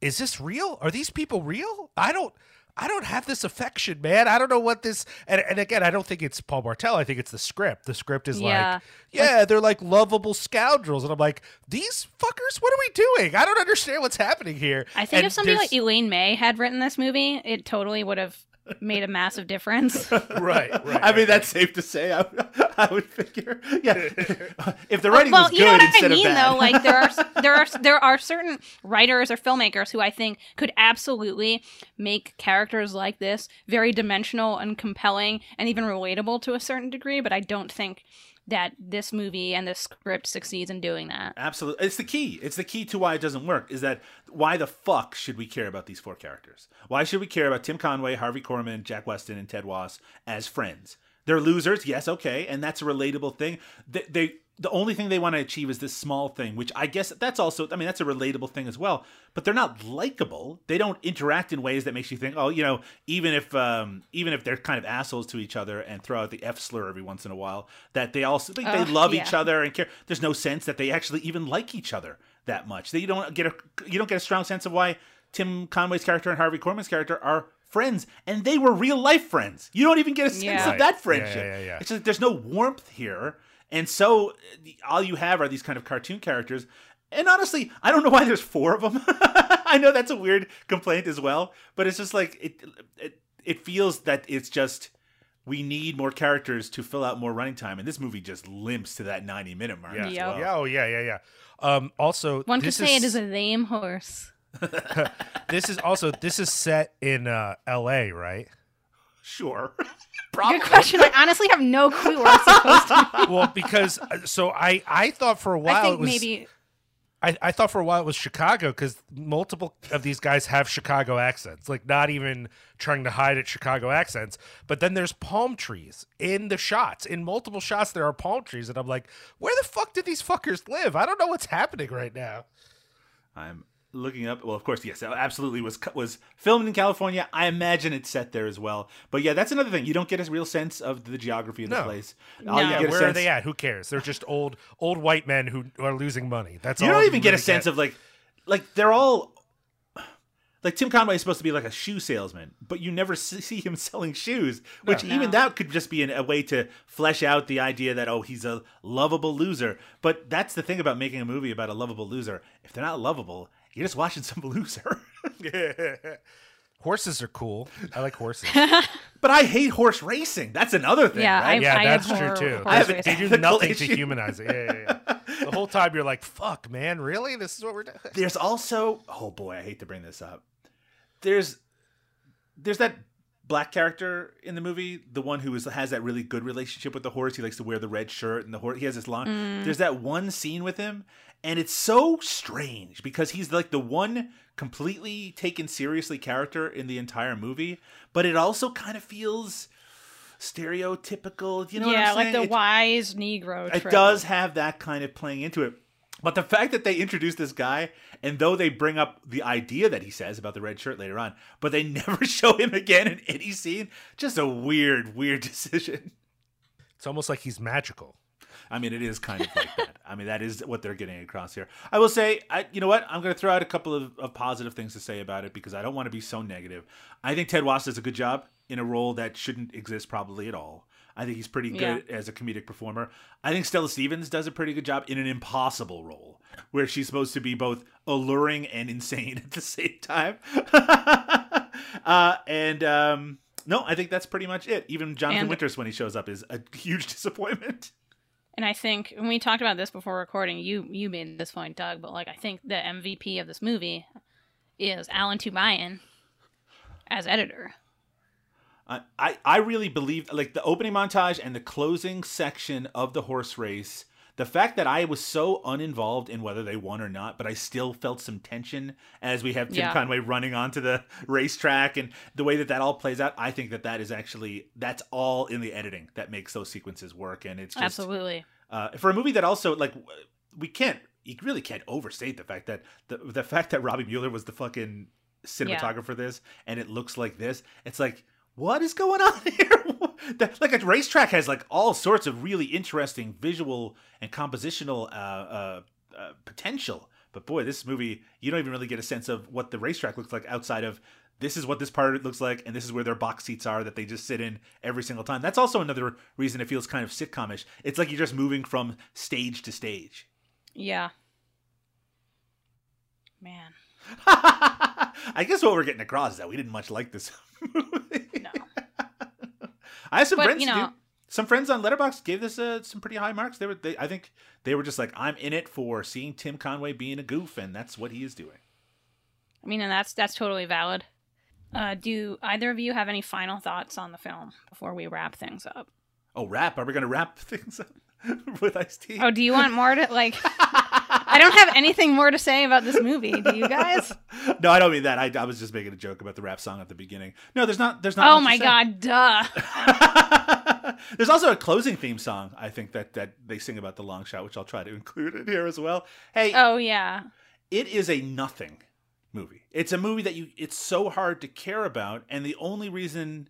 is this real? Are these people real? I don't i don't have this affection man. I don't know what this and, and again i don't think it's paul bartel i think it's the script. The script is Yeah. like yeah they're like lovable scoundrels. And i'm like these fuckers what are we doing? I don't understand what's happening here. I think And if somebody there's- like elaine may had written this movie it totally would have made a massive difference right right I mean, that's safe to say. I, I would figure, yeah. if the writing well, was good you know what I mean, of bad, though. Like there are there are there are certain writers or filmmakers who I think could absolutely make characters like this very dimensional and compelling and even relatable to a certain degree. But I don't think that this movie and this script succeeds in doing that. Absolutely. It's the key. It's the key to why it doesn't work is that why the fuck should we care about these four characters? Why should we care about Tim Conway, Harvey Korman, Jack Weston, and Ted Wass as friends? They're losers, yes, okay, and that's a relatable thing. They, they the only thing they want to achieve is this small thing, which I guess that's also I mean that's a relatable thing as well. But they're not likable. They don't interact in ways that makes you think, oh, you know, even if um, even if they're kind of assholes to each other and throw out the F slur every once in a while, that they also they, they love yeah. each other and care. There's no sense that they actually even like each other that much. That you don't get a you don't get a strong sense of why Tim Conway's character and Harvey Korman's character are friends, and they were real life friends. You don't even get a sense Yeah. of Right. that Yeah, friendship. yeah, yeah, yeah. It's just there's no warmth here, and so all you have are these kind of cartoon characters. And honestly, I don't know why there's four of them. I know that's a weird complaint as well, but it's just like it. It, it feels that it's just we need more characters to fill out more running time, and this movie just limps to that 90 minute mark. Yeah. as Yep. well. Yeah. Oh, yeah, yeah, yeah. Um, also, One could this say it is a lame horse. this is also this is set in uh, L.A. Right? Sure. Good question. I honestly have no clue where it's supposed to be. Well, because uh, so I I thought for a while I think it was maybe I, I thought for a while it was Chicago because multiple of these guys have Chicago accents, like not even trying to hide it Chicago accents. But then there's palm trees in the shots. In multiple shots, there are palm trees, and I'm like, where the fuck did these fuckers live? I don't know what's happening right now. I'm looking up. Well, of course, yes, absolutely was was filmed in California. I imagine it's set there as well. But yeah, that's another thing. You don't get a real sense of the geography of the No. place. No. Yeah, get a where are they at? Who cares? They're just old old white men who are losing money. That's all. You all don't even get a really sense of like, like they're all. Like Tim Conway is supposed to be like a shoe salesman, but you never see him selling shoes. Which No. even that could just be an, a way to flesh out the idea that oh he's a lovable loser. But that's the thing about making a movie about a lovable loser. If they're not lovable, you're just watching some loser. Horses are cool. I like horses. But I hate horse racing. That's another thing. Yeah, right? I- Yeah, that's abhor true too. horse I have They- do ethical nothing to humanize it. Yeah, yeah, yeah. the whole time you're like, "Fuck, man, really? This is what we're doing." There's also oh boy, I hate to bring this up. There's there's that black character in the movie, the one who is, has that really good relationship with the horse. He likes to wear the red shirt and the horse. He has this long. Mm. There's that one scene with him, and it's so strange because he's like the one completely taken seriously character in the entire movie, but it also kind of feels stereotypical. You know what yeah, I'm like the It- wise Negro. it does have that kind of playing into it. But the fact that they introduce this guy, and though they bring up the idea that he says about the red shirt later on, but they never show him again in any scene, just a weird, weird decision. It's almost like he's magical. I mean, it is kind of like that. I mean, that is what they're getting across here. I will say, I, you know what? I'm going to throw out a couple of, of positive things to say about it because I don't want to be so negative. I think Ted Wass does a good job in a role that shouldn't exist probably at all. I think he's pretty good as a comedic performer. I think Stella Stevens does a pretty good job in an impossible role where she's supposed to be both alluring and insane at the same time. uh, and um, no, I think that's pretty much it. Even Jonathan And- Winters, when he shows up, is a huge disappointment. And I think when we talked about this before recording, you you made this point, Doug. But like, I think the MVP of this movie is Alan Toomayan as editor. I I really believe like the opening montage and the closing section of the horse race. The fact that I was so uninvolved in whether they won or not, but I still felt some tension as we have Tim Yeah. Conway running onto the racetrack and the way that that all plays out. I think that that is actually that's all in the editing that makes those sequences work, and it's just Absolutely. uh, for a movie that also like we can't you really can't overstate the fact that the the fact that Robby Müller was the fucking cinematographer for this and it looks like this it's like what is going on here like a racetrack has like all sorts of really interesting visual and compositional uh, uh, uh, potential but boy this movie you don't even really get a sense of what the racetrack looks like outside of this is what this part looks like and this is where their box seats are that they just sit in every single time that's also another reason it feels kind of sitcomish it's like you're just moving from stage to stage Yeah. Man. i guess what we're getting across is that we didn't much like this movie. I have some But, friends you know- do- some friends on Letterboxd gave this uh, some pretty high marks they were they, i think they were just like i'm in it for seeing tim conway being a goof and that's what he is doing I mean, and that's that's totally valid. Uh, do either of you have any final thoughts on the film before we wrap things up? oh wrap? are we gonna wrap things up with Ice T Oh, do you want more to like? I don't have anything more to say about this movie. Do you guys? no, I don't mean that. I, I was just making a joke about the rap song at the beginning. No, there's not. There's not. Oh my god, duh. there's also a closing theme song. I think that that they sing about the long shot, which I'll try to include in here as well. Hey, Oh yeah. it is a nothing movie. It's a movie that you. It's so hard to care about, and the only reason.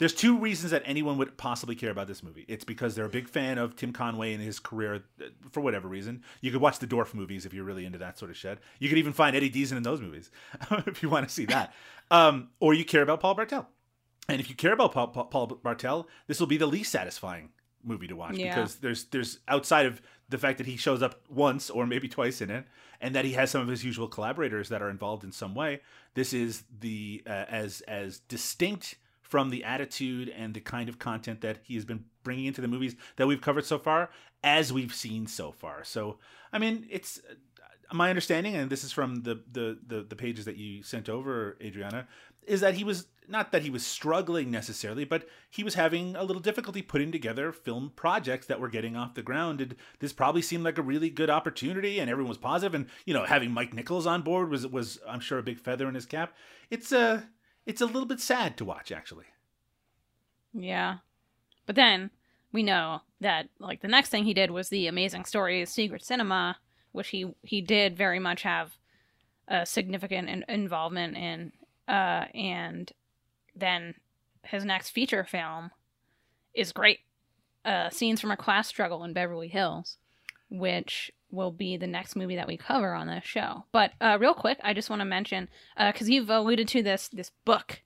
There's two reasons that anyone would possibly care about this movie. It's because they're a big fan of Tim Conway and his career uh, for whatever reason. You could watch the Dorf movies if you're really into that sort of shit. You could even find Eddie Deezen in those movies if you want to see that. Um, or you care about Paul Bartel. And if you care about Paul, Paul, Paul Bartel, this will be the least satisfying movie to watch Yeah. because there's there's outside of the fact that he shows up once or maybe twice in it, and that he has some of his usual collaborators that are involved in some way. This is the uh, as as distinct from the attitude and the kind of content that he has been bringing into the movies that we've covered so far as we've seen so far. So I mean, it's uh, my understanding, and this is from the, the the the pages that you sent over, Adriana, is that he was not that he was struggling necessarily, but he was having a little difficulty putting together film projects that were getting off the ground. And this probably seemed like a really good opportunity, and everyone was. And you know, having Mike Nichols on board was was I'm sure a big feather in his cap. It's a it's a little bit sad to watch, actually. Yeah. But then we know that like the next thing he did was the amazing story Secret Cinema, which he he did very much have a significant in- involvement in uh and then his next feature film is great. Uh Scenes from a Class Struggle in Beverly Hills, which will be the next movie that we cover on this show. But uh real quick, I just want to mention uh cuz you've alluded to this this book.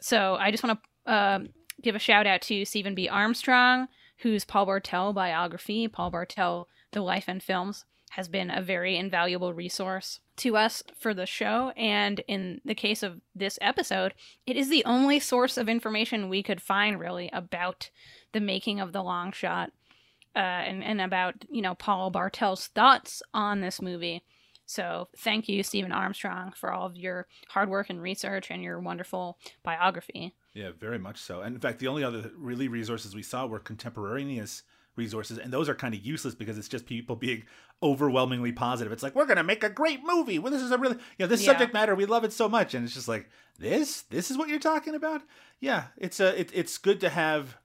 So I just want to um give a shout out to Stephen B. Armstrong, whose Paul Bartel biography, Paul Bartel, The Life and Films, has been a very invaluable resource to us for the show. And in the case of this episode, it is the only source of information we could find really about the making of the long shot uh, and, and about, you know, Paul Bartel's thoughts on this movie. So thank you, Stephen Armstrong, for all of your hard work and research and your wonderful biography. Yeah, very much so. And in fact, the only other really resources we saw were contemporaneous resources, and those are kind of useless because it's just people being overwhelmingly positive. It's like we're gonna make a great movie. Well, this is a really you know this Yeah. subject matter we love it so much, and it's just like this. This is what you're talking about. Yeah, it's a it, it's good to have,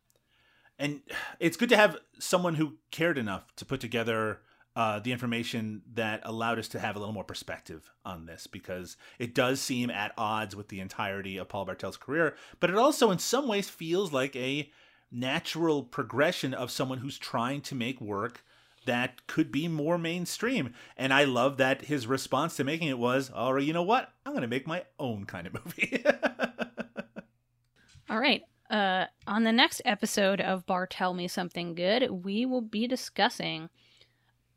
and it's good to have someone who cared enough to put together. Uh, the information that allowed us to have a little more perspective on this because it does seem at odds with the entirety of Paul Bartel's career, but it also, in some ways, feels like a natural progression of someone who's trying to make work that could be more mainstream. And I love that his response to making it was, "All right, you know what? I'm going to make my own kind of movie." All right. Uh, on the next episode of Bartel Me Something Good, we will be discussing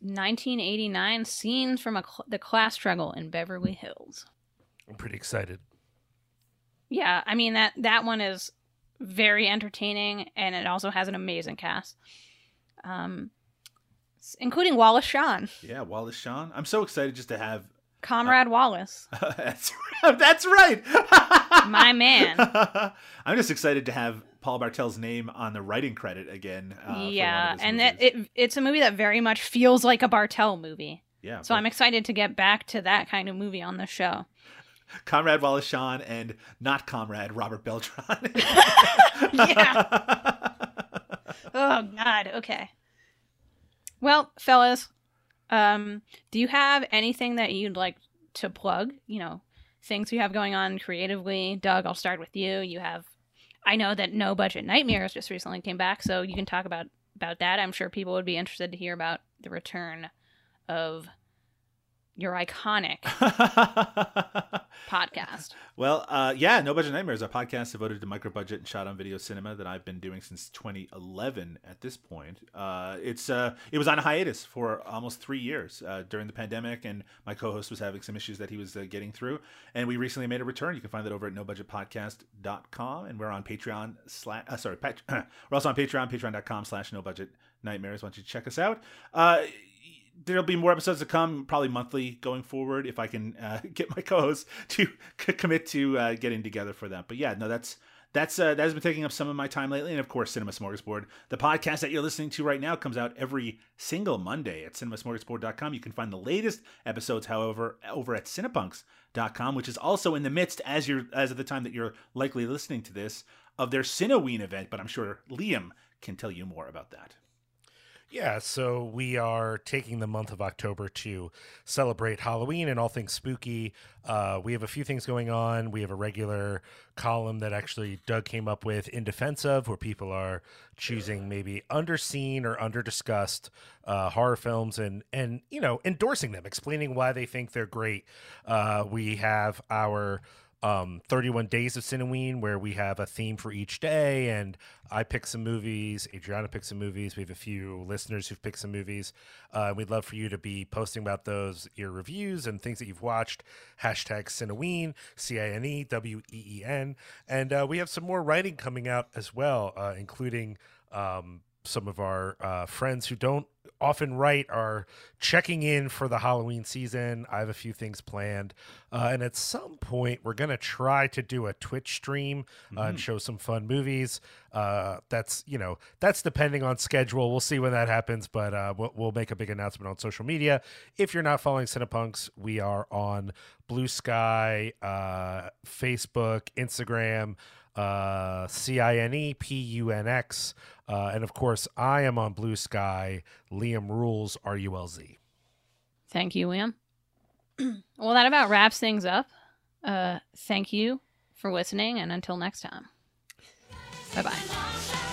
1989 scenes from a cl- the class struggle in Beverly Hills. I'm pretty excited. Yeah, I mean that that one is very entertaining, and it also has an amazing cast, um, including Wallace Shawn, yeah, Wallace Shawn. I'm so excited just to have. Comrade Wallace, that's that's right. my man. I'm just excited to have Paul Bartel's name on the writing credit again. Uh, for one of yeah, and it, it it's a movie that very much feels like a Bartel movie. yeah. So but I'm excited to get back to that kind of movie on the show. Comrade Wallace Shawn and not Comrade Robert Beltran. Yeah. Oh God. Okay. Well, fellas, um, do you have anything that you'd like to plug? You know, things you have going on creatively. Doug, I'll start with you. You have, I know that No Budget Nightmares just recently came back, so you can talk about about that. I'm sure people would be interested to hear about the return of your iconic podcast. Well, uh, yeah, No Budget Nightmares, a podcast devoted to micro budget and shot on video cinema that I've been doing since 2011. At this point, uh, it's uh, it was on a hiatus for almost three years uh, during the pandemic, and my co-host was having some issues that he was uh, getting through. And we recently made a return. You can find that over at nobudgetpodcast.com, and we're on Patreon. Slash, uh, sorry, pat- we're also on Patreon, patreon.com slash No Budget Nightmares. Why don't you check us out? There'll be more episodes to come, probably monthly going forward, if I can uh, get my co-hosts to c- commit to uh, getting together for that. But yeah, no, that's that's uh, that has been taking up some of my time lately, and of course, Cinema Smorgasbord, the podcast that you're listening to right now, comes out every single Monday at cinemasmorgasbord.com. You can find the latest episodes, however, over at cinepunx.com, which is also in the midst, as you're as of the time that you're likely listening to this, of their Cineween event. But I'm sure Liam can tell you more about that. Yeah, so we are taking the month of October to celebrate Halloween and all things spooky. Uh, we have a few things going on. We have a regular column that actually Doug came up with in defense of, where people are choosing maybe underseen or underdiscussed uh, horror films and and you know endorsing them, explaining why they think they're great. Uh, we have our um, 31 Days of Cineween, where we have a theme for each day, and I pick some movies. Adriana picks some movies. We have a few listeners who've picked some movies. Uh, we'd love for you to be posting about those, your reviews and things that you've watched. Hashtag Cineween, C I N E W E E N. And uh, we have some more writing coming out as well, uh, including. Um, some of our uh, friends who don't often write are checking in for the Halloween season. I have a few things planned. Uh, and at some point, we're going to try to do a Twitch stream uh, Mm-hmm. and show some fun movies. Uh, that's, you know, that's depending on schedule. We'll see when that happens, but uh, we'll, we'll make a big announcement on social media. If you're not following Cinepunx, we are on Blue Sky, uh, Facebook, Instagram uh, C I N E P U N X. Uh, and of course, I am on Blue Sky. Liam Rules, R U L Z. Thank you, Liam. well, that about wraps things up. Uh, thank you for listening, and until next time. Bye bye.